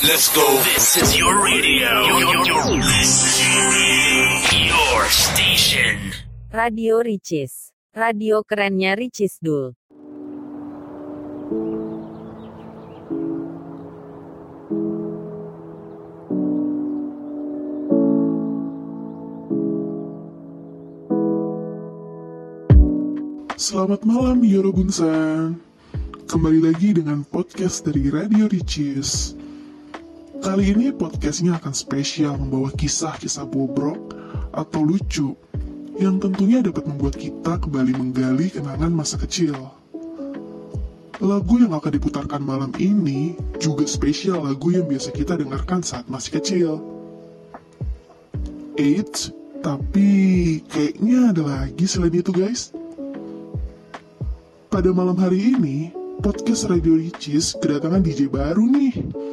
Let's go. This is your radio. Your, your, your station. Radio Ricis. Radio kerennya Ricis Dul. Selamat malam Yorobunsan Kembali lagi dengan podcast dari Radio Ricis Kali ini podcastnya akan spesial membawa kisah-kisah bobrok atau lucu Yang tentunya dapat membuat kita kembali menggali kenangan masa kecil. Lagu yang akan diputarkan malam ini juga spesial lagu yang biasa kita dengarkan saat masih kecil. Eits, tapi kayaknya ada lagi selain itu guys. Pada malam hari ini, podcast Radio Ricis kedatangan DJ baru nih.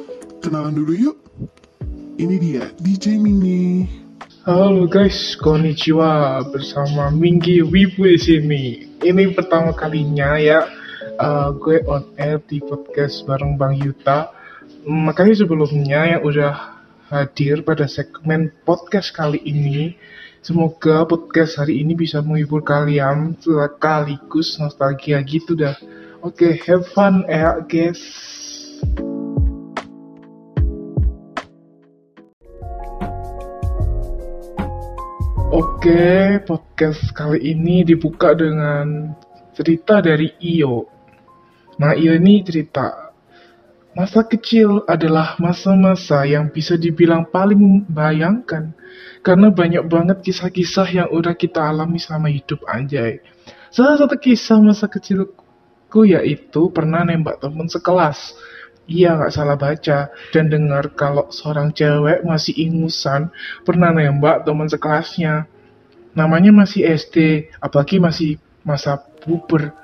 Kenalan dulu yuk. Ini dia, DJ Mini. Halo guys, konnichiwa bersama Minggi Wibu di sini. Ini pertama kalinya ya uh, gue on air di podcast bareng Bang Yuta. Makanya sebelumnya yang udah hadir pada segmen podcast kali ini. Semoga podcast hari ini bisa menghibur kalian sekaligus nostalgia gitu dah. Oke, have fun ya guys. Oke, podcast kali ini dibuka dengan cerita dari Iyo. Nah, Iyo ini cerita Masa kecil adalah masa-masa yang bisa dibilang paling membayangkan karena banyak banget kisah-kisah yang udah kita alami selama hidup anjay. Salah satu kisah masa kecilku yaitu pernah nembak temen sekelas. Iya nggak salah baca dan dengar kalau seorang cewek masih ingusan pernah nembak teman sekelasnya. Namanya masih SD, apalagi masih masa puber.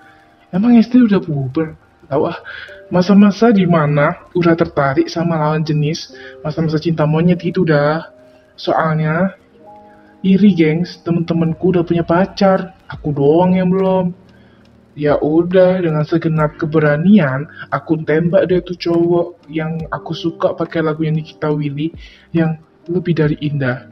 Emang SD udah puber? Tahu ah, masa-masa di mana udah tertarik sama lawan jenis, masa-masa cinta monyet gitu dah. Soalnya iri gengs, temen-temenku udah punya pacar, aku doang yang belum. Ya udah, dengan segenap keberanian, aku tembak deh tuh cowok yang aku suka pakai lagu yang Nikita Willy yang lebih dari indah.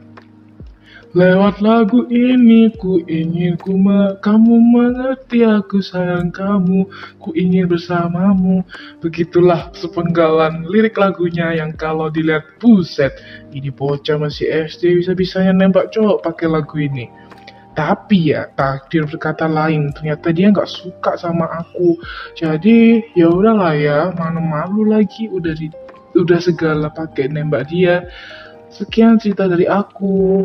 Lewat lagu ini ku ingin ku me kamu mengerti aku sayang kamu ku ingin bersamamu begitulah sepenggalan lirik lagunya yang kalau dilihat buset ini bocah masih SD bisa-bisanya nembak cowok pakai lagu ini tapi ya takdir berkata lain ternyata dia nggak suka sama aku jadi ya udahlah ya mana malu lagi udah di udah segala pakai nembak dia sekian cerita dari aku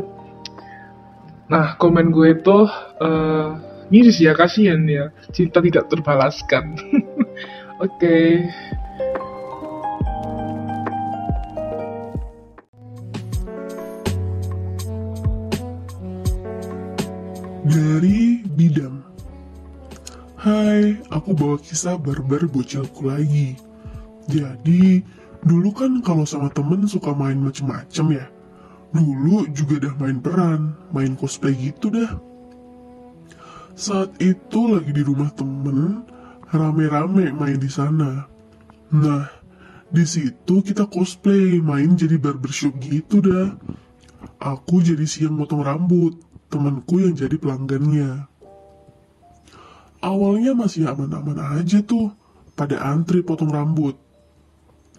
Nah, komen gue itu uh, miris ya, kasihan ya. Cinta tidak terbalaskan. Oke. okay. Dari Bidam. Hai, aku bawa kisah barbar bocilku lagi. Jadi, dulu kan kalau sama temen suka main macem-macem ya. Dulu juga udah main peran, main cosplay gitu dah. Saat itu lagi di rumah temen, rame-rame main di sana. Nah, di situ kita cosplay, main jadi barbershop gitu dah. Aku jadi siang motong rambut, temanku yang jadi pelanggannya. Awalnya masih aman-aman aja tuh, pada antri potong rambut.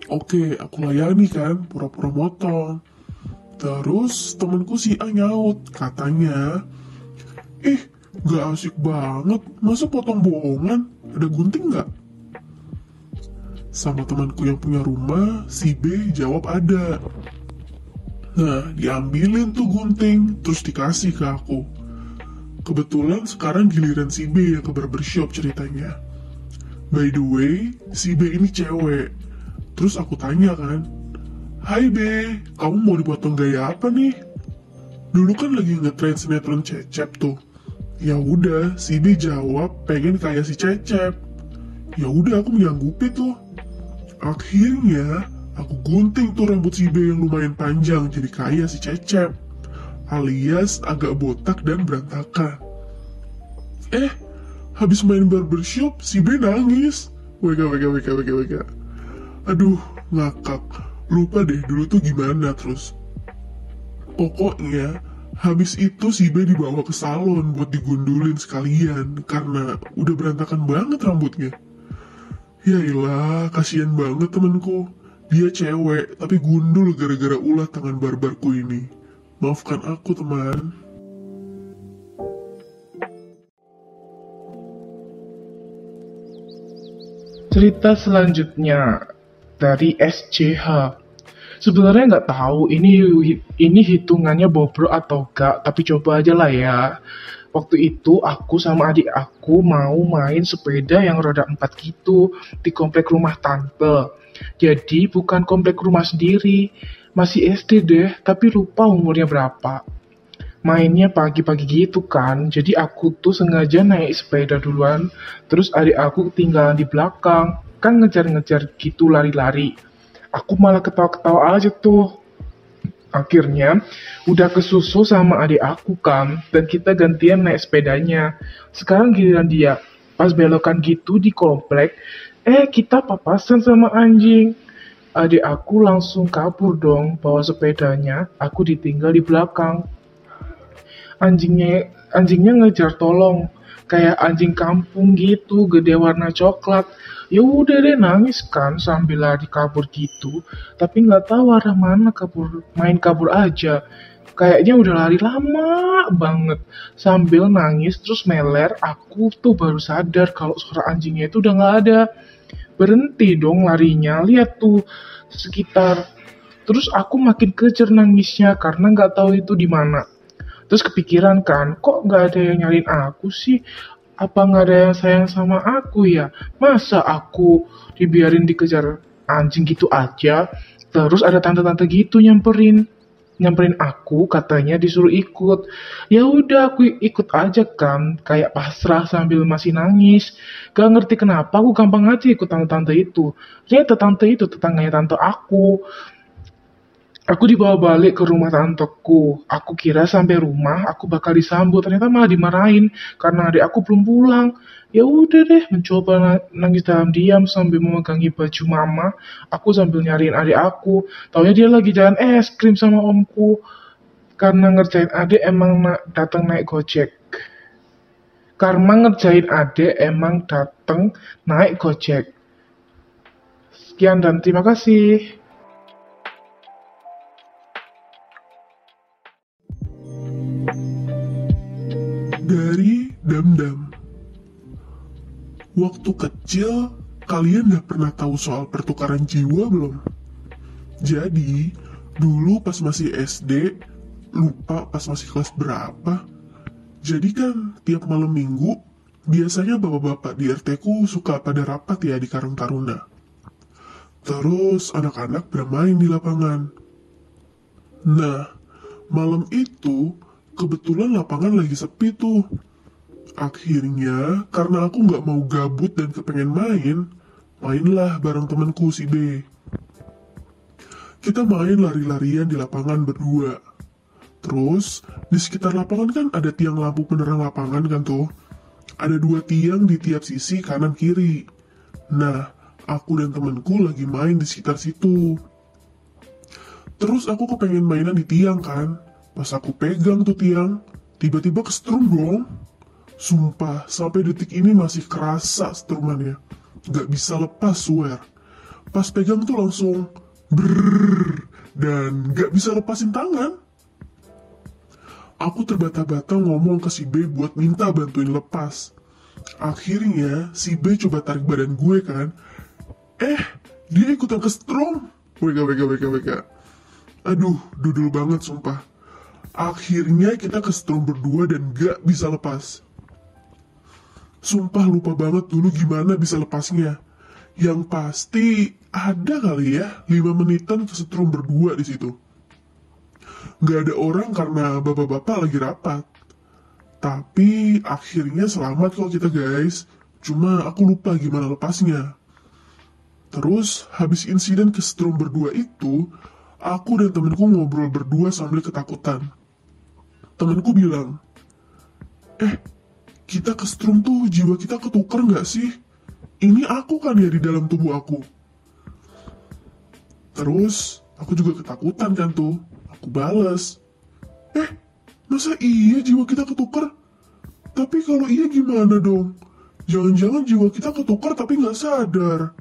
Oke, aku layani kan, pura-pura motong. Terus temanku si A nyaut, katanya, Eh, gak asik banget, masa potong bohongan? Ada gunting gak? Sama temanku yang punya rumah, si B jawab ada. Nah, diambilin tuh gunting, terus dikasih ke aku. Kebetulan sekarang giliran si B yang ke barbershop ceritanya. By the way, si B ini cewek. Terus aku tanya kan, Hai B, kamu mau dipotong gaya apa nih? Dulu kan lagi ngetrend sinetron Cecep tuh. Ya udah, si B jawab pengen kayak si Cecep. Ya udah aku menyanggupi tuh. Akhirnya aku gunting tuh rambut si B yang lumayan panjang jadi kayak si Cecep. Alias agak botak dan berantakan. Eh, habis main barbershop si B nangis. Wega wega wega wega wega. Aduh, ngakak. lupa deh dulu tuh gimana terus. Pokoknya habis itu si B dibawa ke salon buat digundulin sekalian karena udah berantakan banget rambutnya. Ya ilah, kasihan banget temenku. Dia cewek, tapi gundul gara-gara ulah tangan barbarku ini. Maafkan aku, teman. Cerita selanjutnya dari SCH. Sebenarnya nggak tahu ini ini hitungannya bobrok atau enggak, tapi coba aja lah ya. Waktu itu aku sama adik aku mau main sepeda yang roda empat gitu di komplek rumah tante. Jadi bukan komplek rumah sendiri, masih SD deh, tapi lupa umurnya berapa. Mainnya pagi-pagi gitu kan, jadi aku tuh sengaja naik sepeda duluan, terus adik aku ketinggalan di belakang, kan ngejar-ngejar gitu lari-lari. Aku malah ketawa-ketawa aja tuh. Akhirnya, udah kesusu sama adik aku kan, dan kita gantian naik sepedanya. Sekarang giliran dia, pas belokan gitu di komplek, eh kita papasan sama anjing. Adik aku langsung kabur dong, bawa sepedanya, aku ditinggal di belakang. Anjingnya, anjingnya ngejar tolong, kayak anjing kampung gitu, gede warna coklat. Ya udah deh nangis kan sambil lari kabur gitu, tapi nggak tahu arah mana kabur, main kabur aja. Kayaknya udah lari lama banget sambil nangis terus meler. Aku tuh baru sadar kalau suara anjingnya itu udah nggak ada. Berhenti dong larinya, lihat tuh sekitar. Terus aku makin kejar nangisnya karena nggak tahu itu di mana. Terus kepikiran kan, kok nggak ada yang nyariin aku sih? Apa nggak ada yang sayang sama aku ya? Masa aku dibiarin dikejar anjing gitu aja? Terus ada tante-tante gitu nyamperin. Nyamperin aku katanya disuruh ikut. Ya udah aku ikut aja kan kayak pasrah sambil masih nangis. Gak ngerti kenapa aku gampang aja ikut tante-tante itu. Ternyata tante itu tetangganya tante aku Aku dibawa balik ke rumah tanteku. Aku kira sampai rumah aku bakal disambut, ternyata malah dimarahin karena adik aku belum pulang. Ya udah deh, mencoba na- nangis dalam diam sambil memegangi baju mama. Aku sambil nyariin adik aku. Taunya dia lagi jalan es krim sama omku. Karena ngerjain adik emang na- datang naik gojek. Karena ngerjain adik emang datang naik gojek. Sekian dan terima kasih. Dari Dam-Dam. Waktu kecil, kalian gak pernah tahu soal pertukaran jiwa belum? Jadi, dulu pas masih SD, lupa pas masih kelas berapa. Jadi kan, tiap malam minggu, biasanya bapak-bapak di RT ku suka pada rapat ya di Karang Taruna. Terus anak-anak bermain di lapangan. Nah, malam itu kebetulan lapangan lagi sepi tuh. Akhirnya, karena aku nggak mau gabut dan kepengen main, mainlah bareng temanku si B. Kita main lari-larian di lapangan berdua. Terus, di sekitar lapangan kan ada tiang lampu penerang lapangan kan tuh. Ada dua tiang di tiap sisi kanan kiri. Nah, aku dan temanku lagi main di sekitar situ. Terus aku kepengen mainan di tiang kan. Pas aku pegang tuh tiang, tiba-tiba kesetrum dong. Sumpah, sampai detik ini masih kerasa strumannya. Gak bisa lepas, swear. Pas pegang tuh langsung brrrr, dan gak bisa lepasin tangan. Aku terbata-bata ngomong ke si B buat minta bantuin lepas. Akhirnya, si B coba tarik badan gue kan. Eh, dia ikutan kestrom. Weka, weka, weka, weka. Aduh, dudul banget sumpah. Akhirnya kita kestrom berdua dan gak bisa lepas. Sumpah lupa banget dulu gimana bisa lepasnya. Yang pasti ada kali ya 5 menitan kesetrum berdua di situ. Gak ada orang karena bapak-bapak lagi rapat. Tapi akhirnya selamat kok kita guys. Cuma aku lupa gimana lepasnya. Terus habis insiden kesetrum berdua itu, aku dan temenku ngobrol berdua sambil ketakutan. Temenku bilang, eh kita kesetrum tuh jiwa kita ketukar nggak sih? Ini aku kan ya di dalam tubuh aku. Terus aku juga ketakutan kan tuh. Aku bales. Eh, masa iya jiwa kita ketukar? Tapi kalau iya gimana dong? Jangan-jangan jiwa kita ketukar tapi nggak sadar.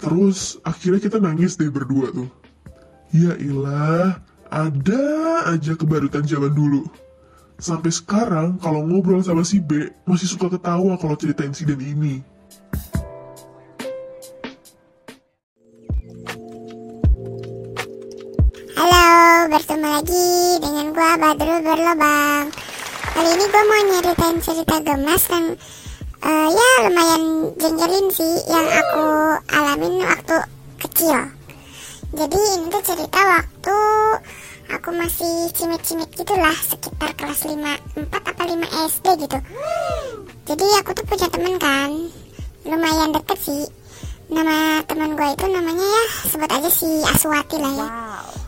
Terus akhirnya kita nangis deh berdua tuh. Ya ilah, ada aja kebarutan zaman dulu. Sampai sekarang kalau ngobrol sama si B, masih suka ketawa kalau cerita insiden ini. Halo, bertemu lagi dengan gua Badrul Berlobang. Kali ini gua mau nyeritain cerita gemas dan eh, ya lumayan jengkelin sih yang aku alamin waktu kecil. Jadi ini tuh cerita waktu aku masih cimit-cimit gitulah sekitar kelas 5, 4 apa 5 SD gitu. Jadi aku tuh punya temen kan, lumayan deket sih. Nama teman gue itu namanya ya sebut aja si Aswati lah ya.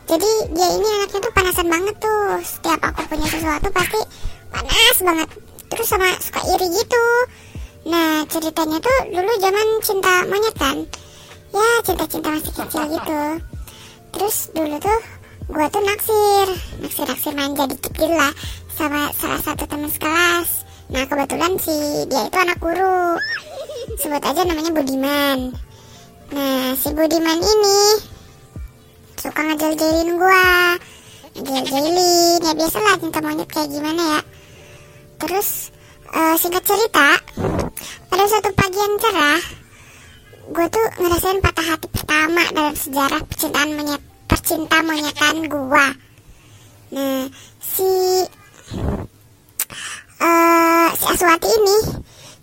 Jadi dia ini anaknya tuh panasan banget tuh. Setiap aku punya sesuatu pasti panas banget. Terus sama suka iri gitu. Nah ceritanya tuh dulu zaman cinta monyet kan. Ya cinta-cinta masih kecil gitu. Terus dulu tuh gue tuh naksir. Naksir-naksir manja dikit gitu lah. Sama salah satu teman sekelas. Nah kebetulan si dia itu anak guru. Sebut aja namanya Budiman. Nah si Budiman ini suka ngejel-jelin gua ngejel-jelin ya biasalah cinta monyet kayak gimana ya terus eh, singkat cerita pada suatu pagi yang cerah gue tuh ngerasain patah hati pertama dalam sejarah percintaan monyet percinta monyetan gua. Nah si eh si Aswati ini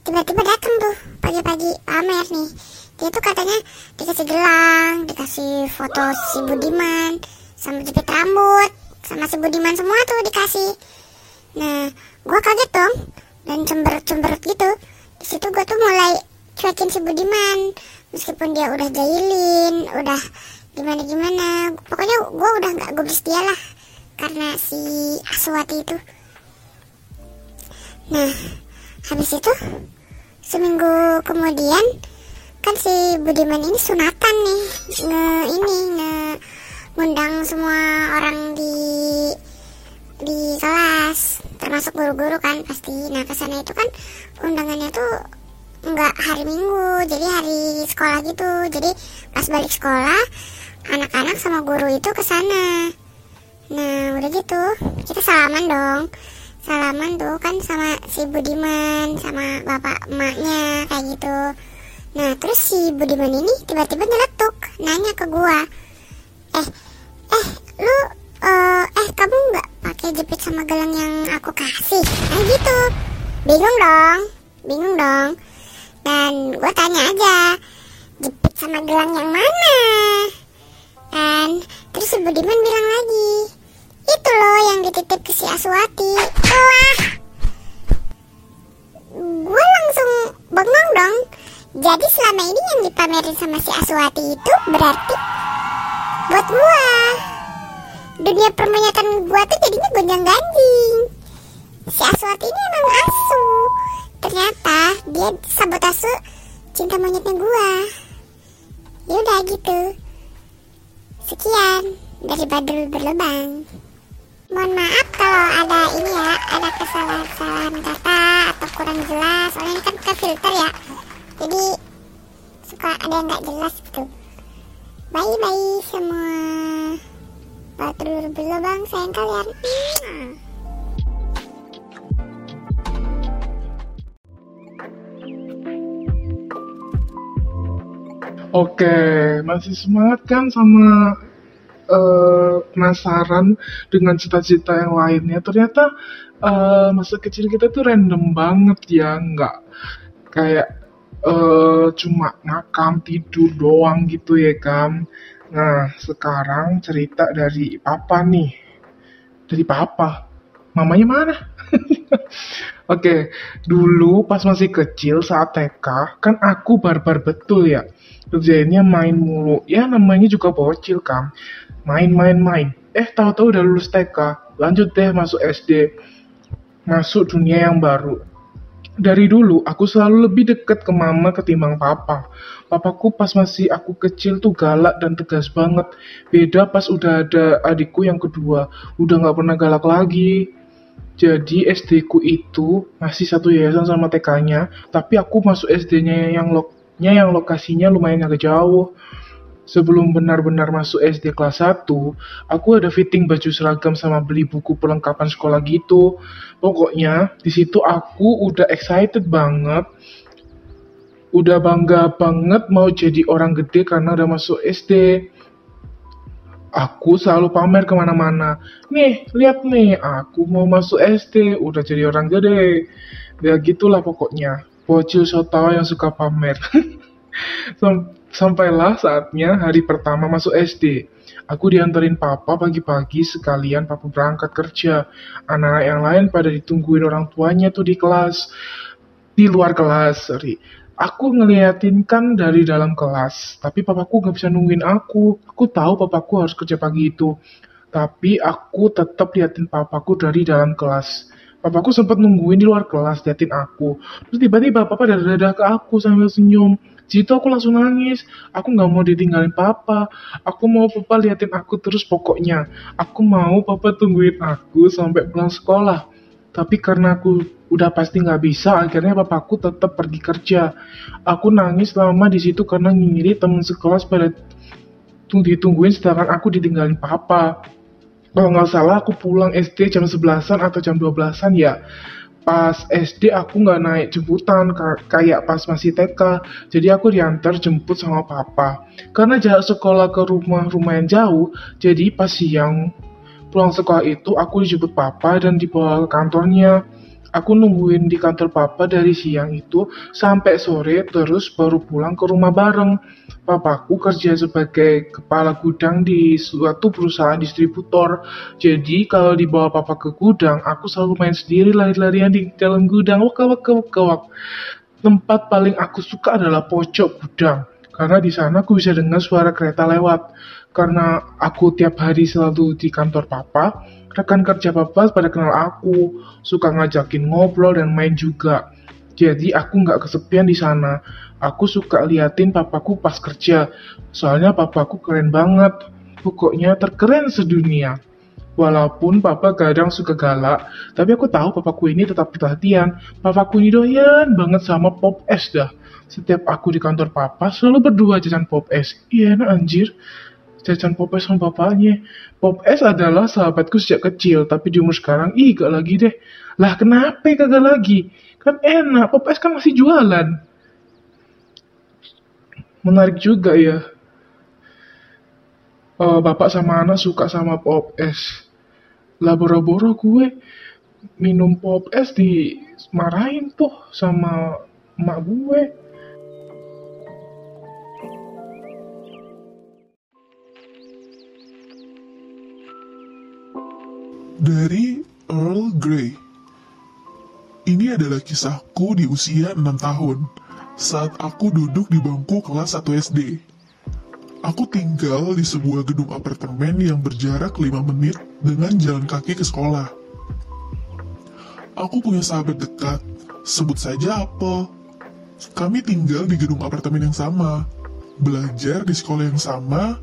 tiba-tiba datang tuh pagi-pagi pamer nih. Dia tuh katanya dikasih gelang dikasih foto si Budiman sama jepit rambut sama si Budiman semua tuh dikasih. Nah gua kaget dong dan cemberut-cemberut gitu di situ gua tuh mulai cuekin si Budiman. Meskipun dia udah jahilin udah gimana gimana pokoknya gua udah nggak gubris dia lah karena si Aswati itu. Nah habis itu seminggu kemudian kan si Budiman ini sunatan nih nge ini nge ngundang semua orang di di kelas. Termasuk guru-guru kan pasti. Nah ke sana itu kan undangannya tuh nggak hari minggu jadi hari sekolah gitu. Jadi pas balik sekolah anak-anak sama guru itu ke sana nah udah gitu. Kita salaman dong. Salaman tuh kan sama si Budiman sama bapak emaknya kayak gitu. Nah terus si Budiman ini tiba-tiba nyeletuk nanya ke gua, eh eh lu eh eh kamu nggak pakai jepit sama gelang yang aku kasih? Nah gitu, bingung dong, bingung dong. Dan gua tanya aja, jepit sama gelang yang mana? Dan terus si Budiman bilang lagi, itu loh yang dititip ke si Aswati. Wah, gua langsung bengong dong. Jadi selama ini yang dipamerin sama si Aswati itu berarti buat gua. Dunia permonyatan gua tuh jadinya gonjang ganjing. Si Aswati ini emang asu. Ternyata dia sabotase cinta monyetnya gua. Ya udah gitu. Sekian dari Badrul berlubang. Mohon maaf kalau ada ini ya, ada kesalahan-kesalahan kata atau kurang jelas. Soalnya ini kan ke filter ya jadi suka ada yang nggak jelas gitu bye bye semua Patrul berlubang sayang kalian Oke, masih semangat kan sama eh, penasaran dengan cita-cita yang lainnya? Ternyata eh, masa kecil kita tuh random banget ya, nggak kayak eh cuma makam tidur doang gitu ya kan. Nah, sekarang cerita dari papa nih. Dari papa. Mamanya mana? Oke, dulu pas masih kecil saat TK, kan aku barbar betul ya. Kerjainnya main mulu. Ya namanya juga bocil kan. Main, main, main. Eh tahu-tahu udah lulus TK. Lanjut deh masuk SD. Masuk dunia yang baru. Dari dulu aku selalu lebih dekat ke mama ketimbang papa. Papaku pas masih aku kecil tuh galak dan tegas banget. Beda pas udah ada adikku yang kedua, udah nggak pernah galak lagi. Jadi SD ku itu masih satu yayasan sama TK-nya, tapi aku masuk SD-nya yang lo yang lokasinya lumayan agak jauh. Sebelum benar-benar masuk SD kelas 1, aku ada fitting baju seragam sama beli buku perlengkapan sekolah gitu. Pokoknya, di situ aku udah excited banget. Udah bangga banget mau jadi orang gede karena udah masuk SD. Aku selalu pamer ke mana-mana. Nih, lihat nih, aku mau masuk SD, udah jadi orang gede. Ya gitulah pokoknya. Bocil sotawa yang suka pamer. Sam- Sampailah saatnya hari pertama masuk SD. Aku diantarin papa pagi-pagi sekalian papa berangkat kerja. Anak-anak yang lain pada ditungguin orang tuanya tuh di kelas. Di luar kelas, sorry. Aku ngeliatin kan dari dalam kelas, tapi papaku gak bisa nungguin aku. Aku tahu papaku harus kerja pagi itu. Tapi aku tetap liatin papaku dari dalam kelas. Papaku sempat nungguin di luar kelas liatin aku. Terus tiba-tiba papa dadah-dadah ke aku sambil senyum. Situ aku langsung nangis. Aku nggak mau ditinggalin papa. Aku mau papa liatin aku terus pokoknya. Aku mau papa tungguin aku sampai pulang sekolah. Tapi karena aku udah pasti nggak bisa, akhirnya papaku tetap pergi kerja. Aku nangis lama di situ karena ngiri temen sekelas pada tung- ditungguin sedangkan aku ditinggalin papa. Kalau nggak salah aku pulang SD jam 11-an atau jam 12-an ya. Pas SD aku nggak naik jemputan ka- kayak pas masih TK. Jadi aku diantar jemput sama papa. Karena jarak sekolah ke rumah lumayan jauh, jadi pas siang pulang sekolah itu aku dijemput papa dan dibawa ke kantornya. Aku nungguin di kantor papa dari siang itu sampai sore terus baru pulang ke rumah bareng. Papaku kerja sebagai kepala gudang di suatu perusahaan distributor. Jadi kalau dibawa papa ke gudang, aku selalu main sendiri lari-larian di dalam gudang. Waka waka waka wak. Tempat paling aku suka adalah pojok gudang. Karena di sana aku bisa dengar suara kereta lewat. Karena aku tiap hari selalu di kantor papa, rekan kerja papa pada kenal aku, suka ngajakin ngobrol dan main juga. Jadi aku nggak kesepian di sana. Aku suka liatin papaku pas kerja. Soalnya papaku keren banget. Pokoknya terkeren sedunia. Walaupun papa kadang suka galak, tapi aku tahu papaku ini tetap perhatian. Papaku ini doyan banget sama pop es dah. Setiap aku di kantor papa selalu berdua jajan pop es. Iya enak anjir. Jajan pop es sama bapaknya. Pop es adalah sahabatku sejak kecil, tapi di umur sekarang, ih gak lagi deh. Lah kenapa kagak lagi? Kan enak, pop es kan masih jualan. Menarik juga ya. Eh, bapak sama anak suka sama pop es. Lah boro-boro gue minum pop es dimarahin tuh sama emak gue. Dari Earl Grey. Ini adalah kisahku di usia 6 tahun, saat aku duduk di bangku kelas 1 SD. Aku tinggal di sebuah gedung apartemen yang berjarak 5 menit dengan jalan kaki ke sekolah. Aku punya sahabat dekat, sebut saja Apple. Kami tinggal di gedung apartemen yang sama, belajar di sekolah yang sama,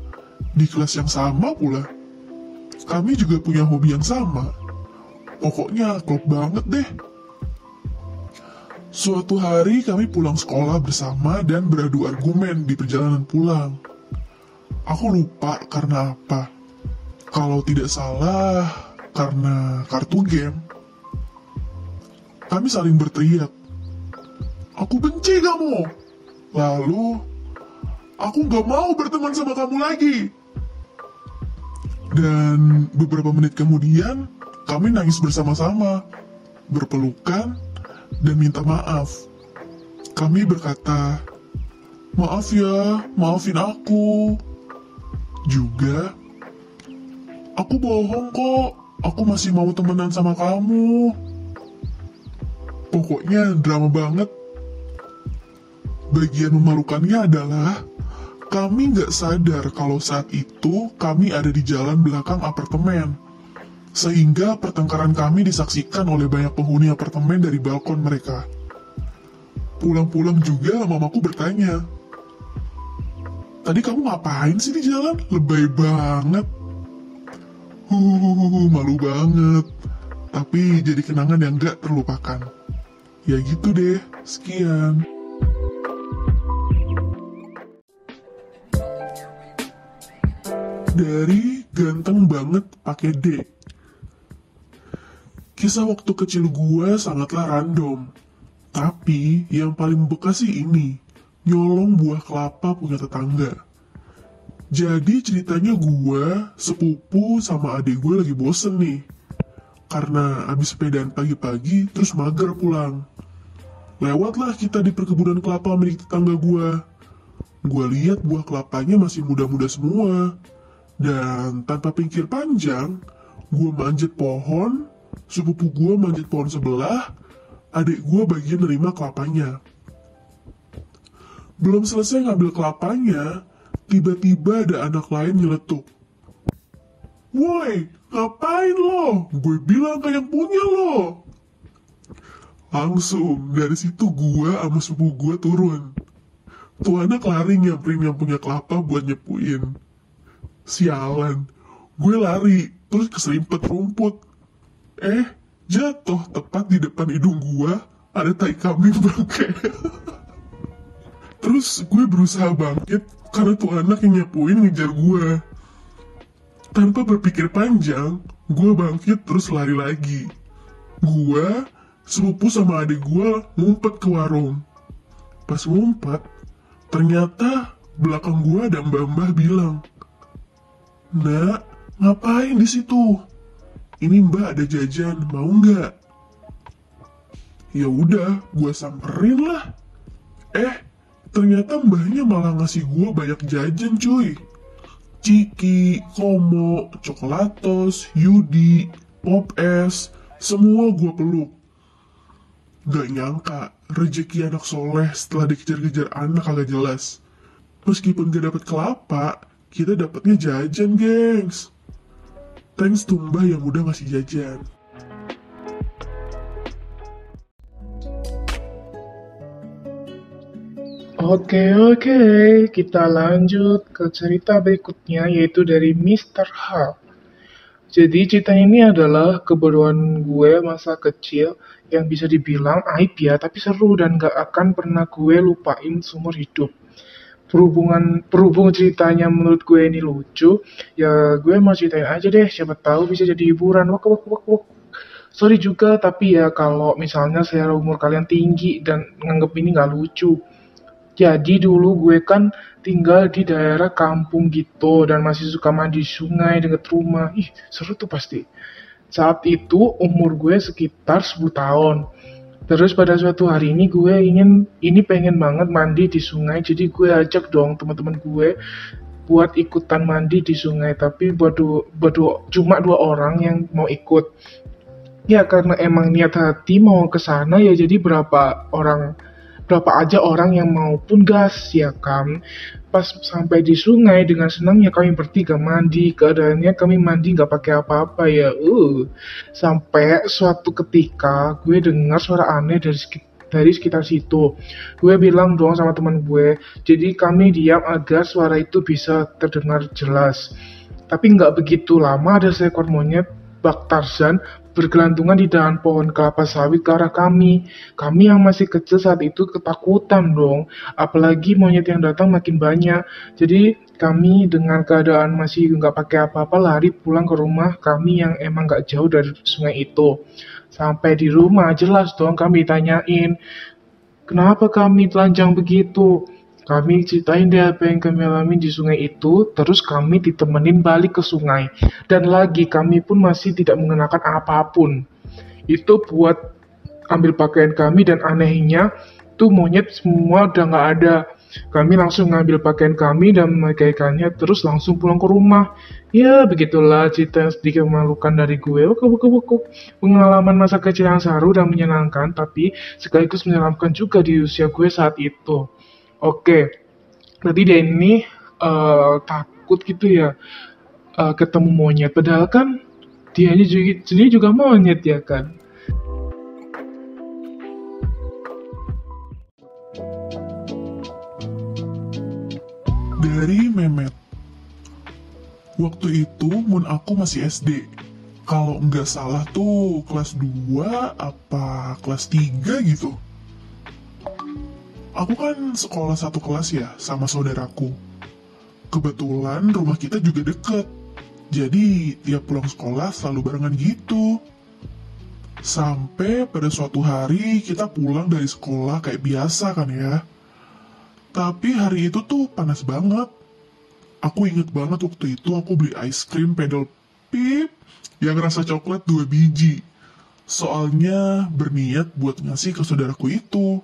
di kelas yang sama pula. Kami juga punya hobi yang sama. Pokoknya klop banget deh. Suatu hari kami pulang sekolah bersama dan beradu argumen di perjalanan pulang. Aku lupa karena apa. Kalau tidak salah, karena kartu game. Kami saling berteriak. Aku benci kamu. Lalu, aku gak mau berteman sama kamu lagi. Dan beberapa menit kemudian, kami nangis bersama-sama, berpelukan, dan minta maaf. Kami berkata, Maaf ya, maafin aku. Juga, aku bohong kok, aku masih mau temenan sama kamu. Pokoknya drama banget. Bagian memalukannya adalah kami nggak sadar kalau saat itu kami ada di jalan belakang apartemen. Sehingga pertengkaran kami disaksikan oleh banyak penghuni apartemen dari balkon mereka. Pulang-pulang juga mamaku bertanya, Tadi kamu ngapain sih di jalan? Lebay banget. Huh, malu banget. Tapi jadi kenangan yang gak terlupakan. Ya gitu deh, sekian. Dari ganteng banget pakai D. Kisah waktu kecil gua sangatlah random. Tapi yang paling bekas sih ini, nyolong buah kelapa punya tetangga. Jadi ceritanya gua, sepupu sama adik gue lagi bosen nih. Karena abis sepedaan pagi-pagi terus mager pulang. Lewatlah kita di perkebunan kelapa milik tetangga gua. Gua lihat buah kelapanya masih muda-muda semua. Dan tanpa pikir panjang, gua manjat pohon, sepupu gua manjat pohon sebelah, adik gua bagian nerima kelapanya. Belum selesai ngambil kelapanya, tiba-tiba ada anak lain nyeletuk. Woi, ngapain lo? Gue bilang kayak yang punya lo. Langsung dari situ gua sama sepupu gua turun. Tuh anak lari nyamperin yang punya kelapa buat nyepuin. Sialan, gue lari terus keserimpet rumput. Eh, jatuh tepat di depan hidung gua ada tai kambing bangke. terus gue berusaha bangkit karena tuh anak yang nyapuin ngejar gue. Tanpa berpikir panjang, gue bangkit terus lari lagi. Gue, sepupu sama adik gue ngumpet ke warung. Pas ngumpet, ternyata belakang gue ada mbah-mbah bilang, Nak, ngapain di situ? Ini mbak ada jajan, mau nggak? Ya udah, gue samperin lah. Eh, ternyata mbahnya malah ngasih gue banyak jajan cuy. Ciki, Komo, Coklatos, Yudi, Pop Es, semua gue peluk. Gak nyangka, rezeki anak soleh setelah dikejar-kejar anak agak jelas. Meskipun gak dapet kelapa, kita dapetnya jajan, gengs. Thanks to mbah yang udah ngasih jajan. Oke oke, kita lanjut ke cerita berikutnya yaitu dari Mr. H. Jadi cerita ini adalah kebodohan gue masa kecil yang bisa dibilang aib ya, tapi seru dan gak akan pernah gue lupain seumur hidup. Perhubungan perhubung ceritanya menurut gue ini lucu, ya gue mau ceritain aja deh, siapa tahu bisa jadi hiburan. Wak wak wak wak. Sorry juga, tapi ya kalau misalnya saya umur kalian tinggi dan nganggep ini gak lucu. Jadi dulu gue kan tinggal di daerah kampung gitu dan masih suka mandi sungai dekat rumah. Ih, seru tuh pasti. Saat itu umur gue sekitar 10 tahun. Terus pada suatu hari ini gue ingin ini pengen banget mandi di sungai. Jadi gue ajak dong teman-teman gue buat ikutan mandi di sungai. Tapi buat, cuma dua orang yang mau ikut. Ya karena emang niat hati mau ke sana ya jadi berapa orang berapa aja orang yang mau pun gas ya kan? Pas sampai di sungai dengan senangnya kami bertiga mandi. Keadaannya kami mandi nggak pakai apa-apa ya. Uh. Sampai suatu ketika gue dengar suara aneh dari dari sekitar situ. Gue bilang dong sama teman gue jadi kami diam agar suara itu bisa terdengar jelas. Tapi nggak begitu lama ada seekor monyet bak Tarzan bergelantungan di dahan pohon kelapa sawit ke arah kami. Kami yang masih kecil saat itu ketakutan dong, apalagi monyet yang datang makin banyak. Jadi kami dengan keadaan masih nggak pakai apa-apa lari pulang ke rumah kami yang emang nggak jauh dari sungai itu. Sampai di rumah jelas dong kami tanyain, kenapa kami telanjang begitu? Kami ceritain deh apa yang kami alami di sungai itu, terus kami ditemenin balik ke sungai. Dan lagi kami pun masih tidak mengenakan apa pun. Itu buat ambil pakaian kami dan anehnya tuh monyet semua udah nggak ada. Kami langsung ngambil pakaian kami dan memakaikannya terus langsung pulang ke rumah. Ya begitulah cerita yang sedikit memalukan dari gue. Buku buku buku. Pengalaman masa kecil yang seru dan menyenangkan tapi sekaligus menyeramkan juga di usia gue saat itu. Oke, nanti dia uh, eh, takut gitu ya uh, ketemu monyet. Padahal kan dia juga, dia juga monyet ya kan. Dari Mehmet. Waktu itu Moon aku masih SD. Kalau nggak salah tuh kelas 2 apa kelas 3 gitu. Aku kan sekolah satu kelas ya sama saudaraku. Kebetulan rumah kita juga deket. Jadi tiap pulang sekolah selalu barengan gitu. Sampai pada suatu hari kita pulang dari sekolah kayak biasa kan ya. Tapi hari itu tuh panas banget. Aku inget banget waktu itu aku beli ice cream pedal pip yang rasa coklat dua biji. Soalnya berniat buat ngasih ke saudaraku itu.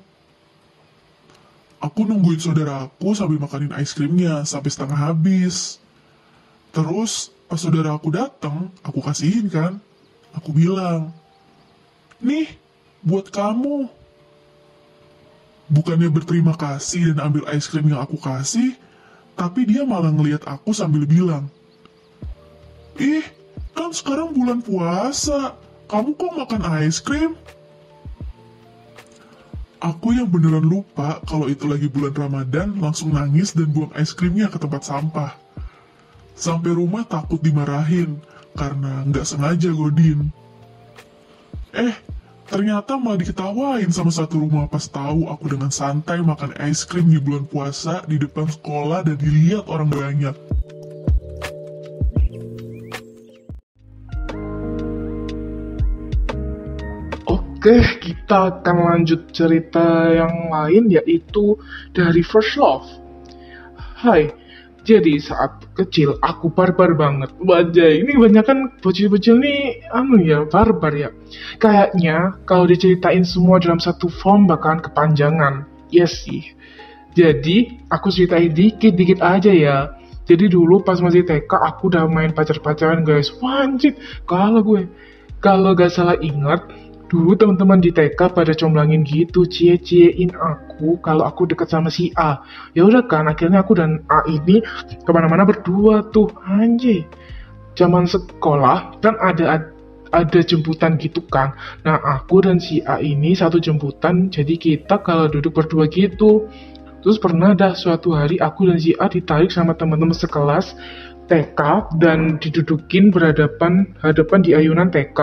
Aku nungguin saudaraku sambil makanin ice creamnya sampai setengah habis. Terus pas saudara aku datang, aku kasihin kan. Aku bilang, nih buat kamu. Bukannya berterima kasih dan ambil ice cream yang aku kasih, tapi dia malah ngeliat aku sambil bilang, Ih, kan sekarang bulan puasa, kamu kok makan ice cream? Aku yang beneran lupa kalau itu lagi bulan Ramadan langsung nangis dan buang es krimnya ke tempat sampah. Sampai rumah takut dimarahin karena nggak sengaja godin. Eh, ternyata malah diketawain sama satu rumah pas tahu aku dengan santai makan es krim di bulan puasa di depan sekolah dan dilihat orang banyak. Oke, kita akan lanjut cerita yang lain yaitu dari First Love. Hai, jadi saat kecil aku barbar banget. Wajah, ini banyak kan bocil-bocil nih, anu ya, barbar ya. Kayaknya kalau diceritain semua dalam satu form bakalan kepanjangan. Yes sih. Jadi, aku ceritain dikit-dikit aja ya. Jadi dulu pas masih TK aku udah main pacar-pacaran guys. Wajib, kalau gue. Kalau gak salah ingat, Dulu teman-teman di TK pada comblangin gitu, cie-ciein aku kalau aku deket sama si A. Ya udah kan, akhirnya aku dan A ini ke mana-mana berdua tuh, anjay. Zaman sekolah kan ada ada jemputan gitu kan. Nah aku dan si A ini satu jemputan, jadi kita kalau duduk berdua gitu. Terus pernah dah suatu hari aku dan si A ditarik sama teman-teman sekelas TK dan didudukin berhadapan hadapan di ayunan TK.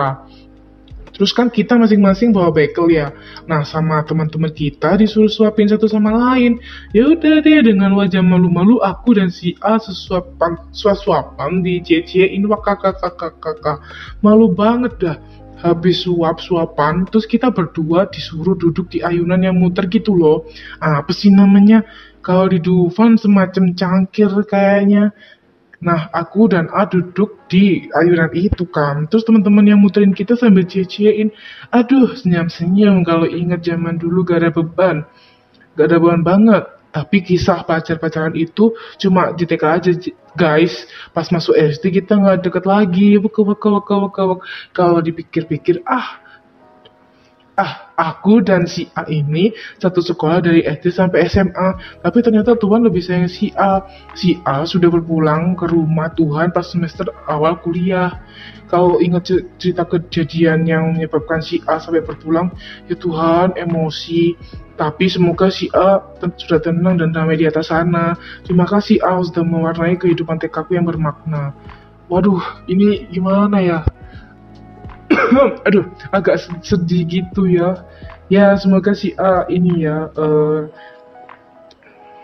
Terus kan kita masing-masing bawa bekel ya. Nah, sama teman-teman kita disuruh suapin satu sama lain. Ya udah deh dengan wajah malu-malu aku dan si A sesuapan suap-suapan di ciein wah kakak kakak kakak. Malu banget dah. Habis suap-suapan, terus kita berdua disuruh duduk di ayunan yang muter gitu loh. Apa sih namanya? Kalau di Dufan semacam cangkir kayaknya. Nah, aku dan A duduk di ayunan itu kan. Terus teman-teman yang muterin kita sambil cie-ciein. Aduh, senyum-senyum kalau ingat zaman dulu gak ada beban. Gak ada beban banget. Tapi kisah pacar-pacaran itu cuma di TK aja, guys. Pas masuk SD kita nggak deket lagi. Kalau dipikir-pikir, ah, ah aku dan si A ini satu sekolah dari SD sampai SMA tapi ternyata Tuhan lebih sayang si A. Si A sudah berpulang ke rumah Tuhan pas semester awal kuliah. Kalau ingat cerita kejadian yang menyebabkan si A sampai berpulang? Ya Tuhan emosi. Tapi semoga si A sudah tenang dan damai di atas sana. Terima kasih A sudah mewarnai kehidupan TK yang bermakna. Waduh ini gimana ya aduh agak sedih gitu ya. Ya semoga si A ini ya uh,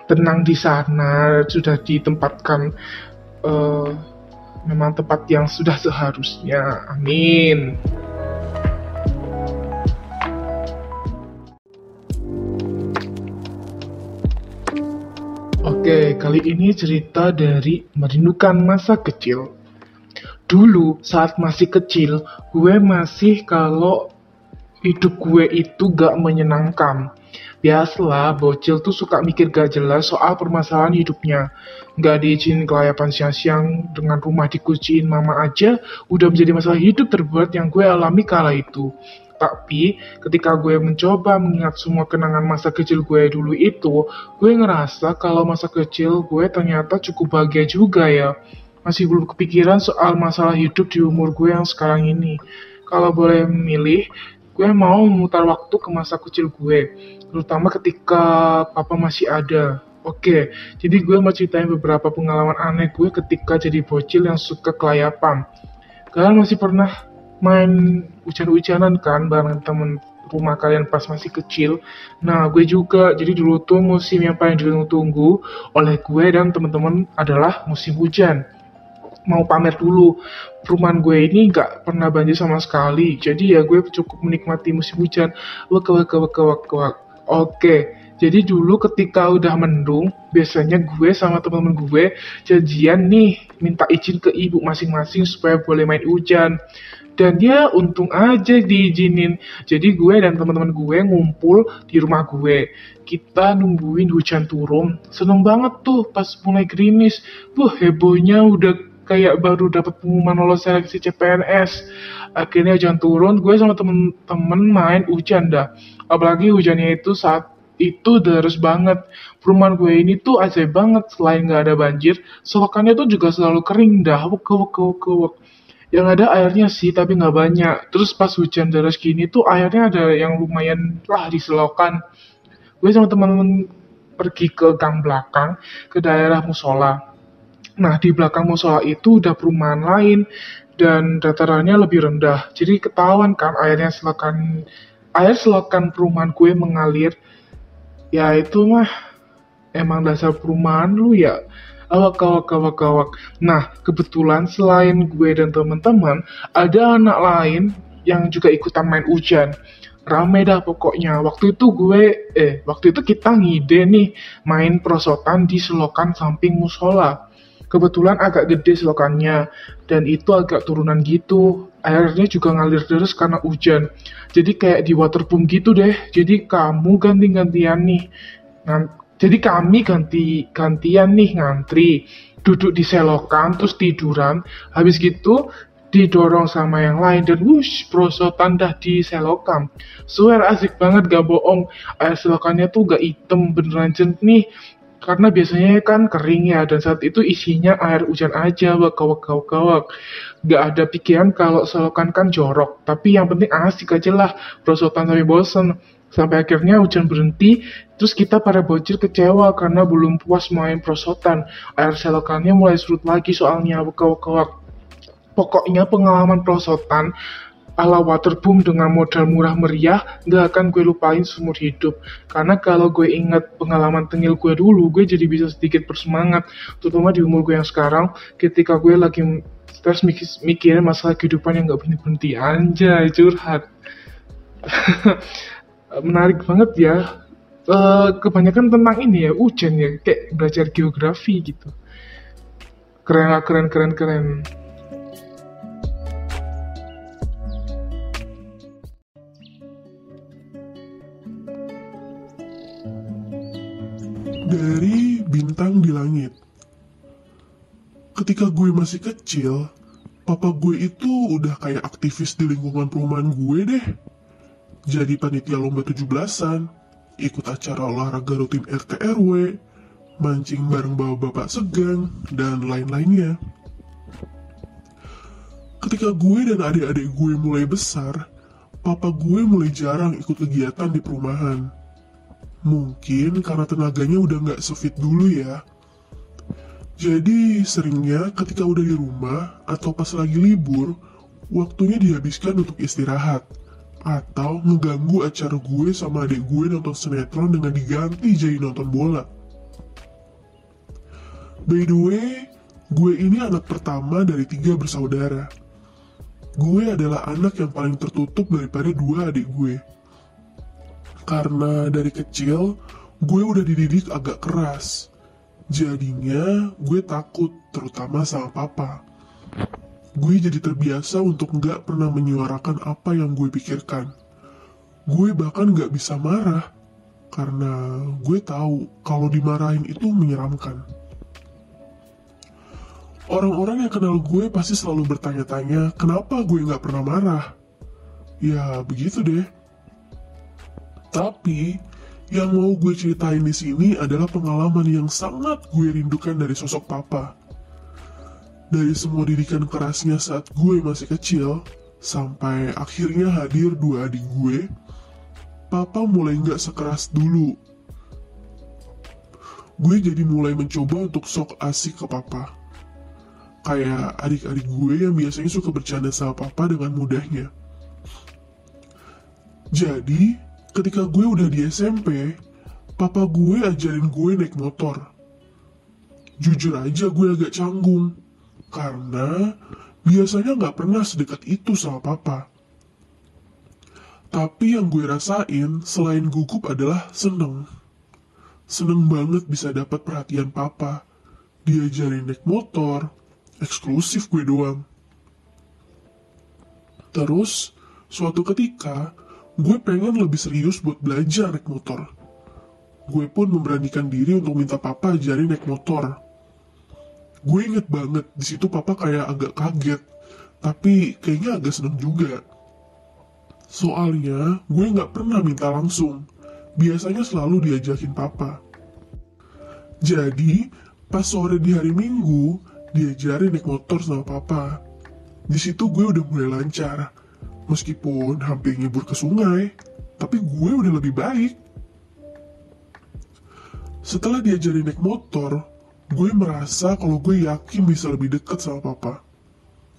tenang di sana sudah ditempatkan uh, memang tempat yang sudah seharusnya. Amin. Oke, kali ini cerita dari merindukan masa kecil. Dulu saat masih kecil, gue masih kalau hidup gue itu gak menyenangkan. Biasalah, bocil tuh suka mikir gak jelas soal permasalahan hidupnya. Gak diizinin kelayapan siang-siang dengan rumah dikuciin mama aja, udah menjadi masalah hidup terberat yang gue alami kala itu. Tapi ketika gue mencoba mengingat semua kenangan masa kecil gue dulu itu, gue ngerasa kalau masa kecil gue ternyata cukup bahagia juga ya masih belum kepikiran soal masalah hidup di umur gue yang sekarang ini. Kalau boleh memilih, gue mau memutar waktu ke masa kecil gue, terutama ketika papa masih ada. Oke, jadi gue mau ceritain beberapa pengalaman aneh gue ketika jadi bocil yang suka kelayapan. Kalian masih pernah main hujan-hujanan kan bareng temen rumah kalian pas masih kecil? Nah, gue juga. Jadi dulu tuh musim yang paling ditunggu-tunggu oleh gue dan temen-temen adalah musim hujan. Mau pamer dulu, perumahan gue ini nggak pernah banjir sama sekali. Jadi ya gue cukup menikmati musim hujan. Wak, wak, wak, wak, wak. Oke, jadi dulu ketika udah mendung, biasanya gue sama teman-teman gue janjian nih minta izin ke ibu masing-masing supaya boleh main hujan. Dan dia untung aja diizinin. Jadi gue dan teman-teman gue ngumpul di rumah gue. Kita nungguin hujan turun. Seneng banget tuh pas mulai gerimis. Wah hebohnya udah kayak baru dapat pengumuman lolos seleksi CPNS. Akhirnya hujan turun, gue sama temen-temen main hujan dah. Apalagi hujannya itu saat itu deras banget. Perumahan gue ini tuh ajaib banget. Selain nggak ada banjir, selokannya tuh juga selalu kering dah. Wek, wek, wek, wek. Yang ada airnya sih, tapi nggak banyak. Terus pas hujan deras gini tuh airnya ada yang lumayan lah di selokan. Gue sama temen-temen pergi ke gang belakang, ke daerah musola. Nah, di belakang musola itu udah perumahan lain dan datarannya lebih rendah. Jadi ketahuan kan airnya selokan air selokan perumahan gue mengalir. Ya itu mah emang dasar perumahan lu ya. Awak, awak, awak, awak. Nah, kebetulan selain gue dan teman-teman, ada anak lain yang juga ikutan main hujan. Rame dah pokoknya. Waktu itu gue, eh, waktu itu kita ngide nih main perosotan di selokan samping musola kebetulan agak gede selokannya dan itu agak turunan gitu. Airnya juga ngalir terus karena hujan. Jadi kayak di waterboom gitu deh. Jadi kamu ganti-gantian nih. Jadi kami ganti gantian nih ngantri. Duduk di selokan terus tiduran. Habis gitu didorong sama yang lain dan wush prosotan dah di selokan swear asik banget gak bohong. Air selokannya tuh gak hitam beneran jernih karena biasanya kan kering ya dan saat itu isinya air hujan aja wak kawak kawak kawak. Gak ada pikiran kalau selokan kan jorok tapi yang penting asik aja lah prosotan sampai bosen. Sampai akhirnya hujan berhenti terus kita para bocil kecewa karena belum puas main prosotan. Air selokannya mulai surut lagi soalnya wak kawak kawak. Pokoknya pengalaman prosotan ala waterboom dengan modal murah meriah gak akan gue lupain seumur hidup. Karena kalau gue ingat pengalaman tengil gue dulu, gue jadi bisa sedikit bersemangat. Terutama di umur gue yang sekarang, ketika gue lagi stres mikir, mikirin masalah kehidupan yang gak berhenti Anjay, curhat. Menarik banget ya. Uh, kebanyakan tentang ini ya, hujan ya, kayak belajar geografi gitu. Keren lah, keren, keren, keren. Dari bintang di langit. Ketika gue masih kecil, papa gue itu udah kayak aktivis di lingkungan perumahan gue deh. Jadi panitia lomba 17-an, ikut acara olahraga rutin RT RW, mancing bareng bapak-bapak segan, dan lain-lainnya. Ketika gue dan adik-adik gue mulai besar, papa gue mulai jarang ikut kegiatan di perumahan Mungkin karena tenaganya udah nggak sefit dulu ya. Jadi seringnya ketika udah di rumah atau pas lagi libur, waktunya dihabiskan untuk istirahat. Atau ngeganggu acara gue sama adik gue nonton sinetron dengan diganti jadi nonton bola. By the way, gue ini anak pertama dari tiga bersaudara. Gue adalah anak yang paling tertutup daripada dua adik gue karena dari kecil gue udah dididik agak keras. Jadinya gue takut terutama sama papa. Gue jadi terbiasa untuk nggak pernah menyuarakan apa yang gue pikirkan. Gue bahkan nggak bisa marah karena gue tahu kalau dimarahin itu menyeramkan. Orang-orang yang kenal gue pasti selalu bertanya-tanya kenapa gue nggak pernah marah. Ya begitu deh. Tapi yang mau gue ceritain di sini adalah pengalaman yang sangat gue rindukan dari sosok papa. Dari semua didikan kerasnya saat gue masih kecil, sampai akhirnya hadir dua adik gue, papa mulai nggak sekeras dulu. gue jadi mulai mencoba untuk sok asik ke papa. Kayak adik-adik gue yang biasanya suka bercanda sama papa dengan mudahnya. Jadi, ketika gue udah di SMP, papa gue ajarin gue naik motor. Jujur aja gue agak canggung, karena biasanya nggak pernah sedekat itu sama papa. Tapi yang gue rasain selain gugup adalah seneng. Seneng banget bisa dapat perhatian papa. Diajarin naik motor, eksklusif gue doang. Terus, suatu ketika, gue pengen lebih serius buat belajar naik motor. Gue pun memberanikan diri untuk minta papa ajarin naik motor. Gue inget banget, di situ papa kayak agak kaget, tapi kayaknya agak seneng juga. Soalnya, gue nggak pernah minta langsung. Biasanya selalu diajakin papa. Jadi, pas sore di hari Minggu, diajarin naik motor sama papa. Di situ gue udah mulai lancar. Meskipun hampir nyebur ke sungai, tapi gue udah lebih baik. Setelah diajarin naik motor, gue merasa kalau gue yakin bisa lebih dekat sama papa.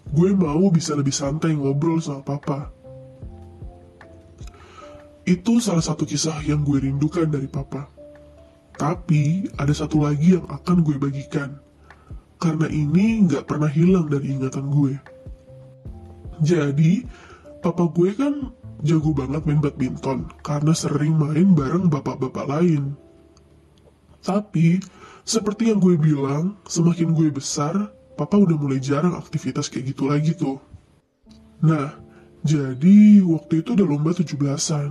Gue mau bisa lebih santai ngobrol sama papa. Itu salah satu kisah yang gue rindukan dari papa. Tapi ada satu lagi yang akan gue bagikan. Karena ini nggak pernah hilang dari ingatan gue. Jadi, papa gue kan jago banget main badminton karena sering main bareng bapak-bapak lain. Tapi, seperti yang gue bilang, semakin gue besar, papa udah mulai jarang aktivitas kayak gitu lagi tuh. Nah, jadi waktu itu udah lomba 17-an.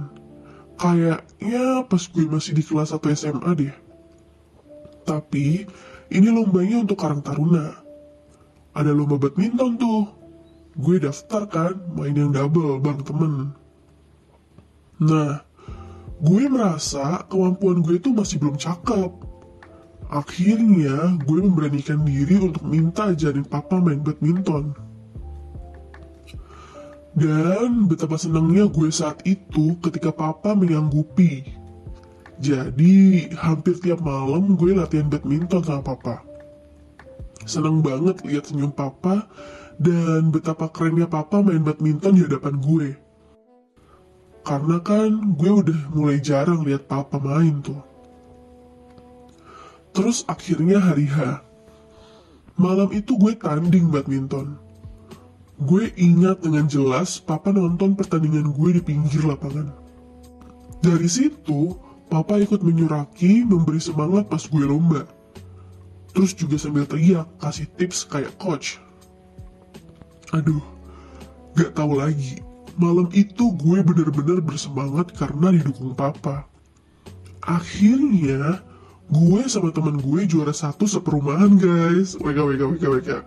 Kayaknya pas gue masih di kelas 1 SMA deh. Tapi, ini lombanya untuk Karang Taruna. Ada lomba badminton tuh. Gue daftar kan, main yang double bareng temen. Nah, gue merasa kemampuan gue itu masih belum cakep. Akhirnya, gue memberanikan diri untuk minta ajarin papa main badminton. Dan betapa senangnya gue saat itu ketika papa menyanggupi. Jadi, hampir tiap malam gue latihan badminton sama papa. Senang banget lihat senyum papa dan betapa kerennya papa main badminton di hadapan gue. Karena kan gue udah mulai jarang lihat papa main tuh. Terus akhirnya hari H. Malam itu gue tanding badminton. Gue ingat dengan jelas papa nonton pertandingan gue di pinggir lapangan. Dari situ, papa ikut menyuraki memberi semangat pas gue lomba. Terus juga sambil teriak, kasih tips kayak coach. Aduh, gak tahu lagi. Malam itu gue bener-bener bersemangat karena didukung papa. Akhirnya, gue sama teman gue juara satu seperumahan guys. Weka, weka, weka, weka.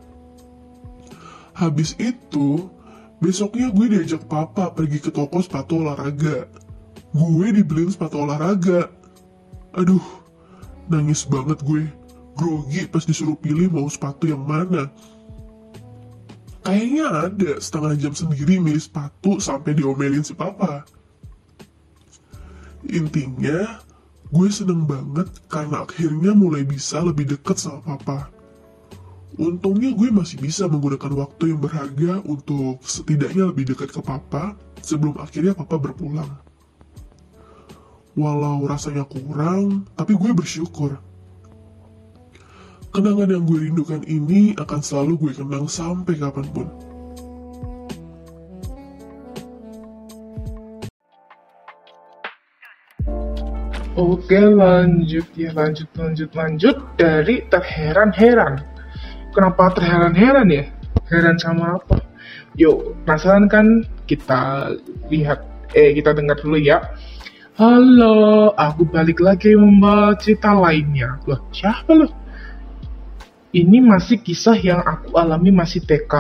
Habis itu, besoknya gue diajak papa pergi ke toko sepatu olahraga. Gue dibeliin sepatu olahraga. Aduh, nangis banget gue. Grogi pas disuruh pilih mau sepatu yang mana. Kayaknya ada setengah jam sendiri milih sepatu sampai diomelin si papa. Intinya, gue seneng banget karena akhirnya mulai bisa lebih deket sama papa. Untungnya gue masih bisa menggunakan waktu yang berharga untuk setidaknya lebih dekat ke papa sebelum akhirnya papa berpulang. Walau rasanya kurang, tapi gue bersyukur. Kenangan yang gue rindukan ini akan selalu gue kenang sampai kapan pun. Oke lanjut ya lanjut lanjut lanjut dari terheran-heran. Kenapa terheran-heran ya? Heran sama apa? Yuk penasaran kan? Kita lihat eh kita dengar dulu ya. Halo, aku balik lagi membawa cerita lainnya. Loh, siapa loh? Ini masih kisah yang aku alami masih TK.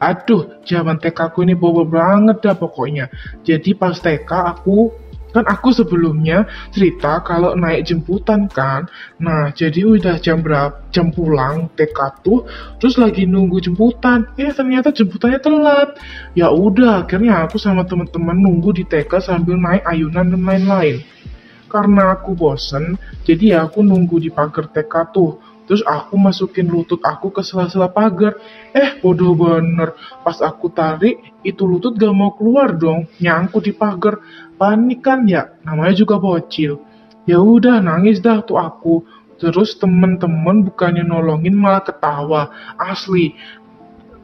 Aduh, zaman TK aku ini bobo banget dah pokoknya. Jadi pas TK aku kan aku sebelumnya cerita kalau naik jemputan kan nah jadi udah jam berapa jam pulang TK tuh terus lagi nunggu jemputan eh ternyata jemputannya telat ya udah akhirnya aku sama teman-teman nunggu di TK sambil naik ayunan dan lain-lain Karena aku bosen, jadi ya aku nunggu di pagar TK tuh. Terus aku masukin lutut aku ke sela-sela pagar. Eh, bodoh bener. Pas aku tarik, itu lutut gak mau keluar dong. Nyangkut di pagar. Panik kan ya? Namanya juga bocil. Ya udah, nangis dah tuh aku. Terus temen-temen bukannya nolongin malah ketawa. Asli.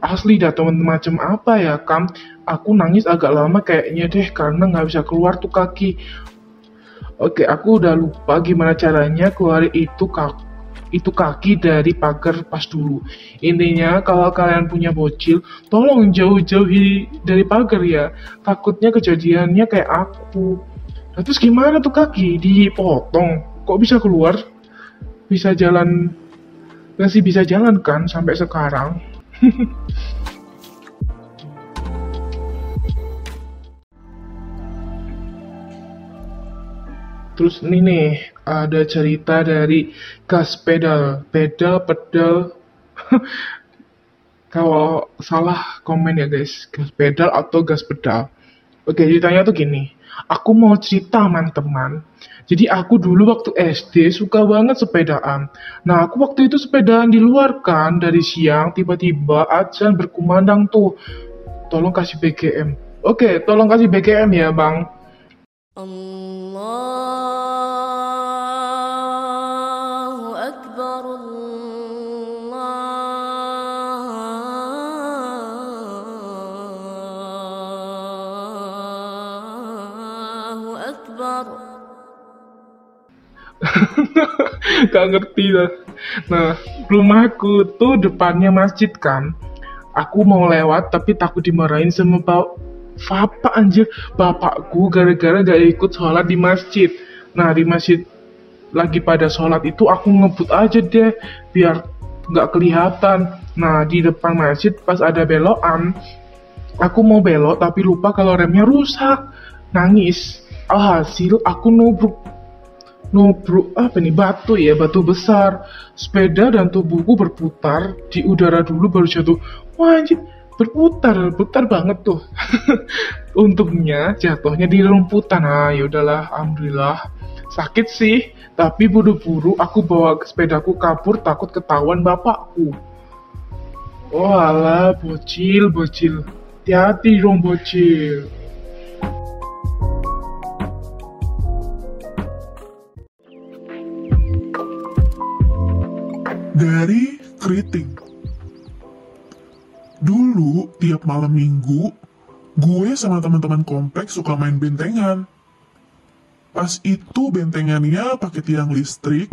Asli dah temen macam apa ya, Kam? Aku nangis agak lama kayaknya deh karena nggak bisa keluar tuh kaki. Oke, aku udah lupa gimana caranya keluarin itu kaki itu kaki dari pagar pas dulu. Intinya kalau kalian punya bocil, tolong jauh-jauhi dari pagar ya. Takutnya kejadiannya kayak aku. Nah, terus gimana tuh kaki? Dipotong. Kok bisa keluar? Bisa jalan masih bisa jalan kan sampai sekarang? Terus ini nih, ada cerita dari gas pedal, pedal, pedal. Kalau salah komen ya guys, gas pedal atau gas pedal. Oke, ceritanya tuh gini. Aku mau cerita teman-teman. Jadi aku dulu waktu SD suka banget sepedaan. Nah, aku waktu itu sepedaan di luar kan dari siang tiba-tiba ajan berkumandang tuh. Tolong kasih BGM. Oke, tolong kasih BGM ya, Bang. Allah Gak ngerti lah. Nah, rumahku tuh depannya masjid kan. Aku mau lewat tapi takut dimarahin sama bap Bapak anjir, bapakku gara-gara gak ikut sholat di masjid. Nah, di masjid lagi pada sholat itu aku ngebut aja deh biar nggak kelihatan. Nah, di depan masjid pas ada belokan, aku mau belok tapi lupa kalau remnya rusak. Nangis. Alhasil aku nubruk nubruk apa nih batu ya batu besar. Sepeda dan tubuhku berputar di udara dulu baru jatuh. Wah anjir berputar berputar banget tuh. Untungnya jatuhnya di rumputan. Nah yaudahlah alhamdulillah. Sakit sih tapi buru-buru aku bawa sepedaku kabur takut ketahuan bapakku. Walah, bocil, bocil. Hati-hati dong, bocil. Dari keriting. Dulu, tiap malam minggu, gue sama teman-teman kompleks suka main bentengan. Pas itu bentengannya pakai tiang listrik,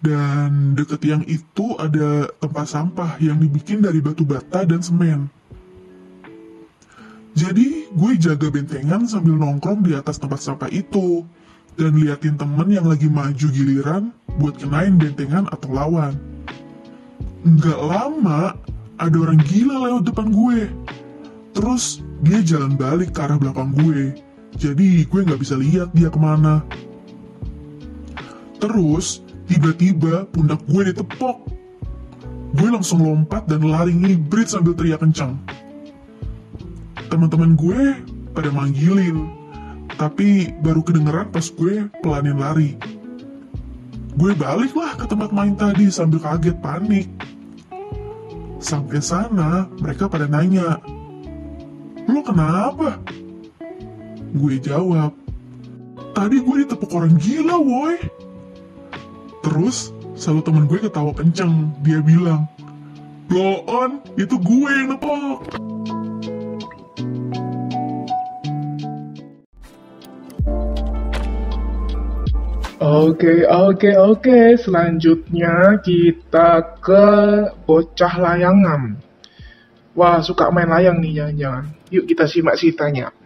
dan deket tiang itu ada tempat sampah yang dibikin dari batu bata dan semen. Jadi, gue jaga bentengan sambil nongkrong di atas tempat sampah itu, dan liatin temen yang lagi maju giliran buat kenain bentengan atau lawan. Nggak lama, ada orang gila lewat depan gue. Terus dia jalan balik ke arah belakang gue. Jadi gue nggak bisa lihat dia ke mana. Terus tiba-tiba pundak gue ditepok. Gue langsung lompat dan lari ngibrit sambil teriak kencang. Teman-teman gue pada manggilin, tapi baru kedengeran pas gue pelanin lari. Gue baliklah ke tempat main tadi sambil kaget panik. Sampai sana, mereka pada nanya, Lo kenapa? Gue jawab, Tadi gue ditepuk orang gila, woi. Terus, selalu temen gue ketawa kenceng. Dia bilang, Blow on, itu gue yang nepok. Oke, oke, oke. Selanjutnya kita ke bocah layangan. Wah, suka main layang nih jangan-jangan. Yuk kita simak ceritanya.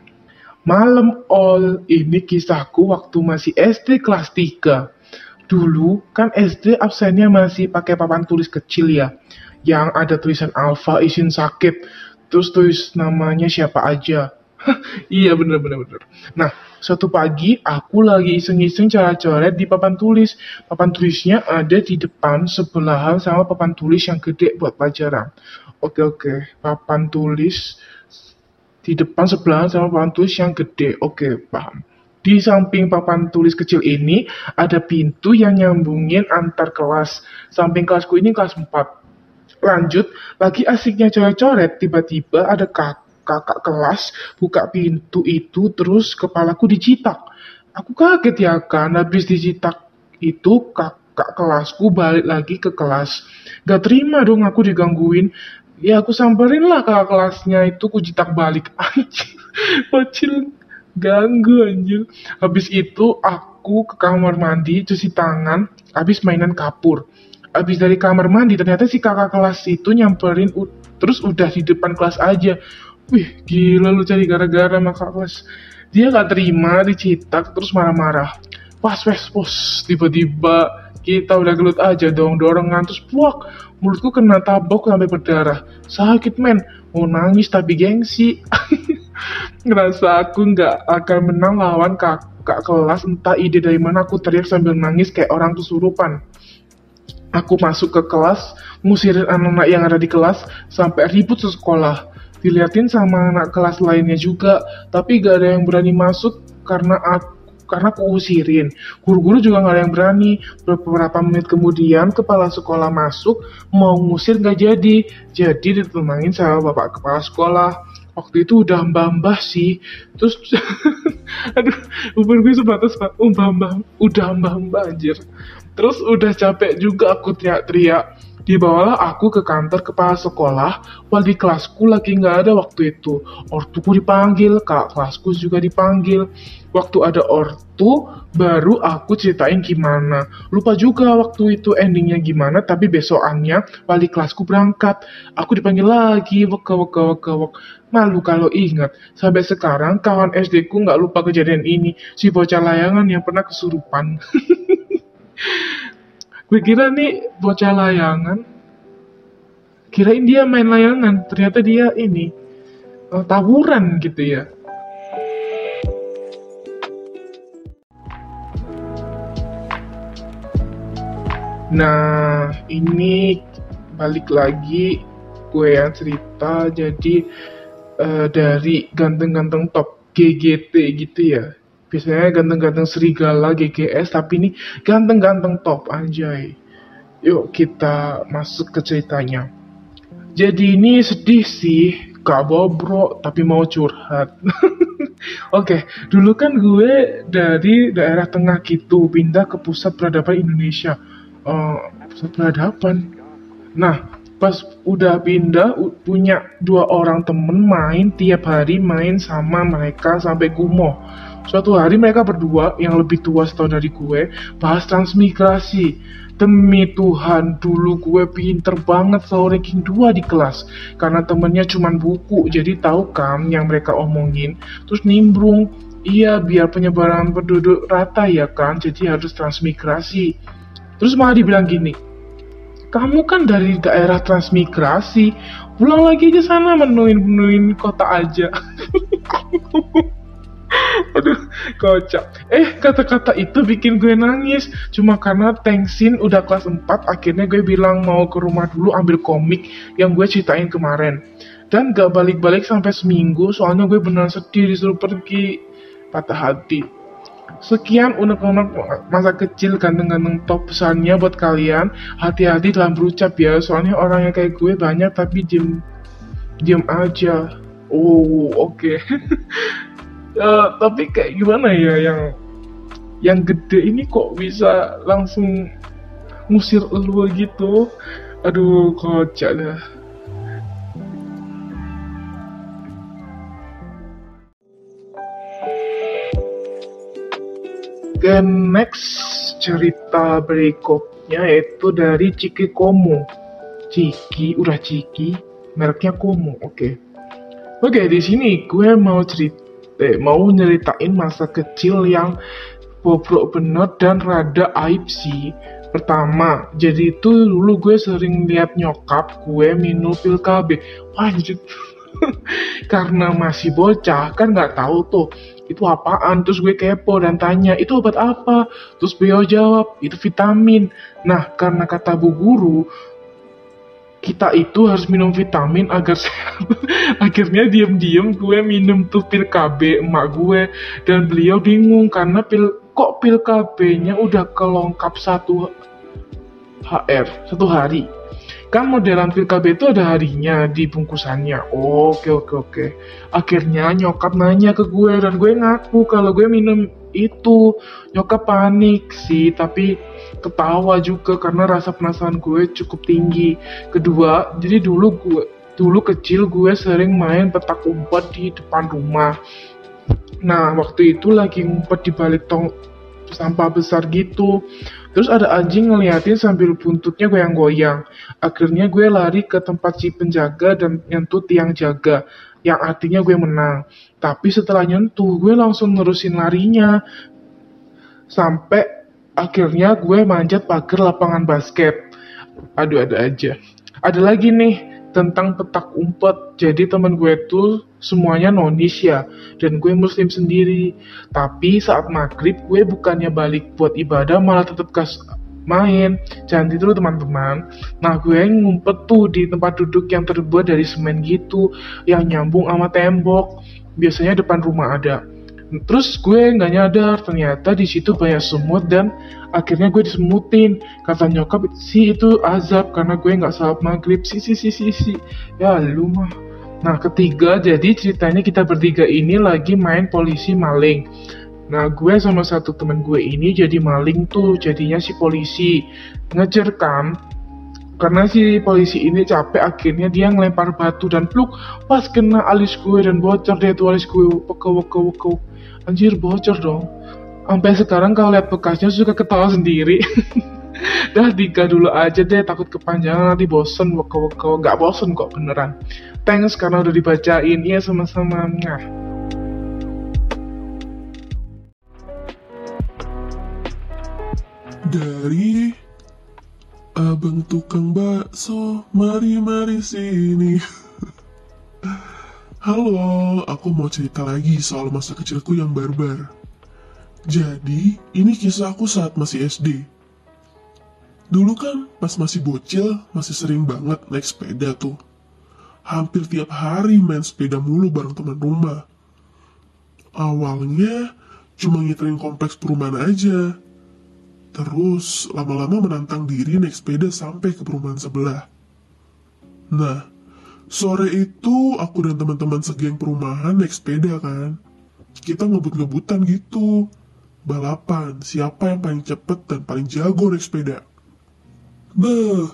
Malam all ini kisahku waktu masih SD kelas 3. Dulu kan SD absennya masih pakai papan tulis kecil ya. Yang ada tulisan alfa izin sakit. Terus tulis namanya siapa aja. iya bener bener bener. Nah, suatu pagi aku lagi iseng-iseng cara coret di papan tulis. Papan tulisnya ada di depan sebelahan sama papan tulis yang gede buat pelajaran. Oke oke, papan tulis di depan sebelahan sama papan tulis yang gede. Oke, paham. Di samping papan tulis kecil ini ada pintu yang nyambungin antar kelas. Samping kelasku ini kelas 4. Lanjut, lagi asiknya coret-coret, tiba-tiba ada kak kakak kelas buka pintu itu terus kepalaku dicitak. Aku kaget ya kan, habis dicitak itu kakak kelasku balik lagi ke kelas. Gak terima dong aku digangguin. Ya aku samperin lah kakak kelasnya itu ku citak balik. Anjir, bocil ganggu anjir. Habis itu aku ke kamar mandi cuci tangan, habis mainan kapur. Habis dari kamar mandi ternyata si kakak kelas itu nyamperin terus udah di depan kelas aja. Wih, gila lu cari gara-gara sama kakak kelas. Dia gak terima, dicitak, terus marah-marah. Pas, wes, pos, tiba-tiba kita udah gelut aja dong, dorongan, terus puak. Mulutku kena tabok sampai berdarah. Sakit men, mau nangis tapi gengsi. Ngerasa aku nggak akan menang lawan kakak kelas, entah ide dari mana aku teriak sambil nangis kayak orang kesurupan. Aku masuk ke kelas, ngusirin anak-anak yang ada di kelas, sampai ribut sekolah. Diliatin sama anak kelas lainnya juga, tapi gak ada yang berani masuk karena aku karena aku usirin. Guru-guru juga gak ada yang berani. Beberapa menit kemudian kepala sekolah masuk, mau ngusir gak jadi. Jadi ditemangin sama bapak kepala sekolah. Waktu itu udah mbah-mbah sih. Terus, aduh, umur gue sebatas oh, mbah-mbah, udah mbah-mbah anjir. Terus udah capek juga aku teriak-teriak. Dibawalah aku ke kantor kepala sekolah, wali kelasku lagi nggak ada waktu itu. Ortuku dipanggil, kak kelasku juga dipanggil. Waktu ada ortu, baru aku ceritain gimana. Lupa juga waktu itu endingnya gimana, tapi besokannya wali kelasku berangkat. Aku dipanggil lagi, weka weka weka wek. Malu kalau ingat, sampai sekarang kawan SD ku nggak lupa kejadian ini. Si bocah layangan yang pernah kesurupan. Gue kira nih bocah layangan. Kirain dia main layangan, ternyata dia ini eh, tawuran gitu ya. Nah, ini balik lagi gue yang cerita jadi eh, dari ganteng-ganteng top GGT gitu ya. Biasanya ganteng-ganteng serigala GGS tapi ini ganteng-ganteng top anjay. Yuk kita masuk ke ceritanya. Jadi ini sedih sih, gak bobrok tapi mau curhat. Oke, dulu kan gue dari daerah tengah gitu pindah ke pusat peradaban Indonesia. Eh, pusat peradaban. Nah, pas udah pindah punya dua orang temen main tiap hari main sama mereka sampai gumoh. Suatu hari mereka berdua yang lebih tua setahun dari gue bahas transmigrasi. Demi Tuhan, dulu gue pinter banget selalu ranking 2 di kelas. Karena temennya cuman buku, jadi tahu kan yang mereka omongin. Terus nimbrung, iya biar penyebaran penduduk rata ya kan, jadi harus transmigrasi. Terus malah dibilang gini, kamu kan dari daerah transmigrasi, pulang lagi aja sana menuin-menuin kota aja. Aduh, kocak. Eh, kata-kata itu bikin gue nangis. Cuma karena Tengsin udah kelas 4, akhirnya gue bilang mau ke rumah dulu ambil komik yang gue ceritain kemarin. Dan gak balik-balik sampai seminggu, soalnya gue beneran sedih disuruh pergi. Patah hati. Sekian unek-unek masa kecil ganteng-ganteng top pesannya buat kalian. Hati-hati dalam berucap ya, soalnya orang yang kayak gue banyak tapi diem diem aja. Oh, oke. Eh, tapi kayak gimana ya yang yang gede ini kok bisa langsung ngusir elu gitu? Aduh, kocak dah. Dan next cerita berikutnya yaitu dari Ciki Komo. Ciki, udah Ciki, mereknya Komo, oke. Oke, di sini gue mau cerita, eh, mau nyeritain masa kecil yang bobrok bener dan rada aib sih. Pertama, jadi itu dulu gue sering lihat nyokap gue minum pil KB. Wah, anjir. Karena masih bocah kan nggak tahu tuh itu apaan terus gue kepo dan tanya itu obat apa terus beliau jawab itu vitamin nah karena kata bu guru kita itu harus minum vitamin agar sehat. Akhirnya diem-diem gue minum tuh pil KB emak gue dan beliau bingung karena pil kok pil KB-nya udah kelongkap satu HR satu hari. Kan modelan pil KB itu ada harinya di bungkusannya. Oke oke oke. Akhirnya nyokap nanya ke gue dan gue ngaku kalau gue minum itu. Nyokap panik sih, tapi ketawa juga karena rasa penasaran gue cukup tinggi. Kedua, jadi dulu gue dulu kecil gue sering main petak umpet di depan rumah. Nah, waktu itu lagi ngumpet di balik tong sampah besar gitu. Terus ada anjing ngeliatin sambil buntutnya goyang-goyang. Akhirnya gue lari ke tempat si penjaga dan nyentuh tiang jaga. Yang artinya gue menang. Tapi setelah nyentuh, gue langsung nerusin larinya. Sampai akhirnya gue manjat pagar lapangan basket. Aduh, ada aja. Ada lagi nih tentang petak umpet. Jadi temen gue tuh semuanya nonis ya. Dan gue muslim sendiri. Tapi saat maghrib gue bukannya balik buat ibadah malah tetap kas main. Jangan tidur teman-teman. Nah gue ngumpet tuh di tempat duduk yang terbuat dari semen gitu. Yang nyambung sama tembok. Biasanya depan rumah ada. Terus gue nggak nyadar ternyata di situ banyak semut dan akhirnya gue disemutin. Kata nyokap sih itu azab karena gue nggak salat maghrib. Si si si si si. Ya lu mah. Nah ketiga jadi ceritanya kita bertiga ini lagi main polisi maling. Nah gue sama satu temen gue ini jadi maling tuh jadinya si polisi ngejar kan karena si polisi ini capek akhirnya dia ngelempar batu dan pluk pas kena alis gue dan bocor deh tuh alis gue weko weko weko anjir bocor dong. Sampai sekarang kalau lihat bekasnya suka ketawa sendiri. Dah tiga dulu aja deh takut kepanjangan nanti bosen weko weko nggak bosen kok beneran. Thanks karena udah dibacain. Ya sama-sama. Nah Dari abang tukang bakso, mari-mari sini. Halo, aku mau cerita lagi soal masa kecilku yang barbar. Jadi, ini kisah aku saat masih SD. Dulu kan, pas masih bocil, masih sering banget naik sepeda tuh. Hampir tiap hari main sepeda mulu bareng teman rumah. Awalnya, cuma ngiterin kompleks perumahan aja. Terus lama-lama menantang diri naik sepeda sampai ke perumahan sebelah. Nah, sore itu aku dan teman-teman segeng perumahan naik sepeda kan. Kita ngebut-ngebutan gitu. Balapan, siapa yang paling cepet dan paling jago naik sepeda. Beh,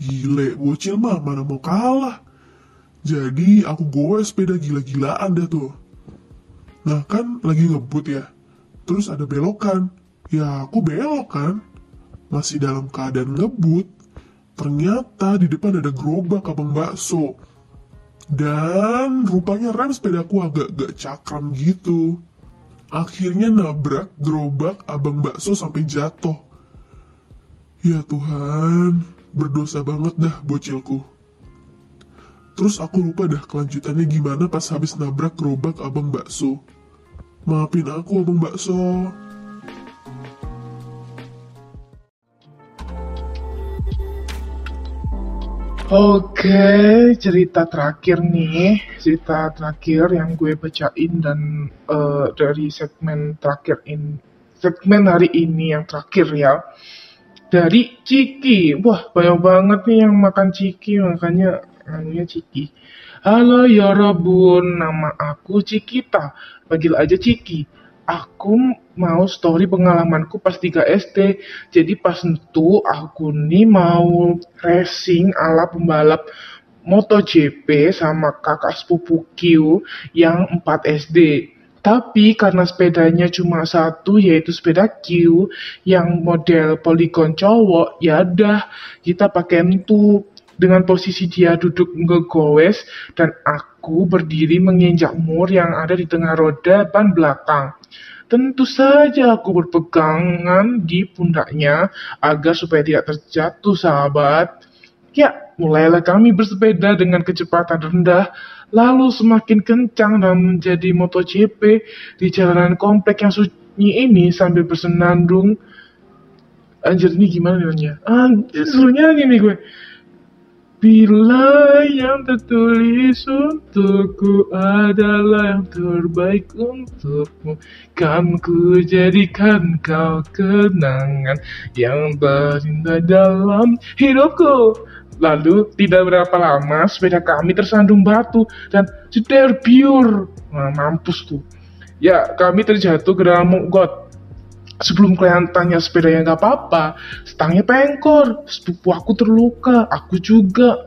gile, bocil mah mana mau kalah. Jadi aku goes sepeda gila-gilaan dah tuh. Nah kan lagi ngebut ya. Terus ada belokan. Ya aku belok kan. Masih dalam keadaan ngebut. Ternyata di depan ada gerobak abang bakso. Dan rupanya rem sepedaku agak-agak cakram gitu. Akhirnya nabrak gerobak abang bakso sampai jatuh. Ya Tuhan, berdosa banget dah bocilku. Terus aku lupa dah kelanjutannya gimana pas habis nabrak gerobak abang bakso. Maafin aku abang bakso. Oke, cerita terakhir nih, cerita terakhir yang gue bacain dan eh, dari segmen terakhir in segmen hari ini yang terakhir ya. Dari Ciki. Wah, banyak banget nih yang makan Ciki, makanya namanya Ciki. Halo ya Robun, nama aku Cikita. Panggil aja Ciki. Aku mau story pengalamanku pas 3 SD. Jadi pas itu aku nih mau racing ala pembalap MotoGP sama kakak sepupu Q yang 4 SD. Tapi karena sepedanya cuma satu yaitu sepeda Q yang model polygon cowok, ya dah kita pakai itu dengan posisi dia duduk ngegowes dan aku berdiri menginjak mur yang ada di tengah roda ban belakang. Tentu saja aku berpegangan di pundaknya agar supaya tidak terjatuh sahabat. Ya, mulailah kami bersepeda dengan kecepatan rendah, lalu semakin kencang dan menjadi MotoGP di jalanan komplek yang sunyi ini sambil bersenandung. Anjir, ini gimana namanya? Ah, serunya gini gue. Bila yang tertulis untukku adalah yang terbaik untukmu Kan ku jadikan kau kenangan yang terindah dalam hidupku Lalu tidak berapa lama sepeda kami tersandung batu dan pure Nah, mampus tuh. Ya, kami terjatuh ke dalam got. Sebelum kalian tanya sepeda yang gak apa-apa, stangnya pengkor, sepupu aku terluka, aku juga.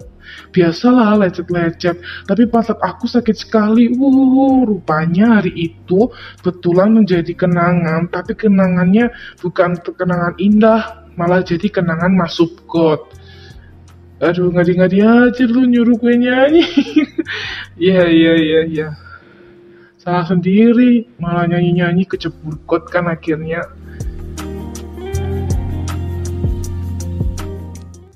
Biasalah lecet-lecet, tapi pantat aku sakit sekali. Uh, rupanya hari itu betulan menjadi kenangan, tapi kenangannya bukan kenangan indah, malah jadi kenangan masuk got. Aduh, ngadi-ngadi aja lu nyuruh gue nyanyi. Iya, iya, iya, iya. Salah sendiri, malah nyanyi-nyanyi kecebur got kan akhirnya.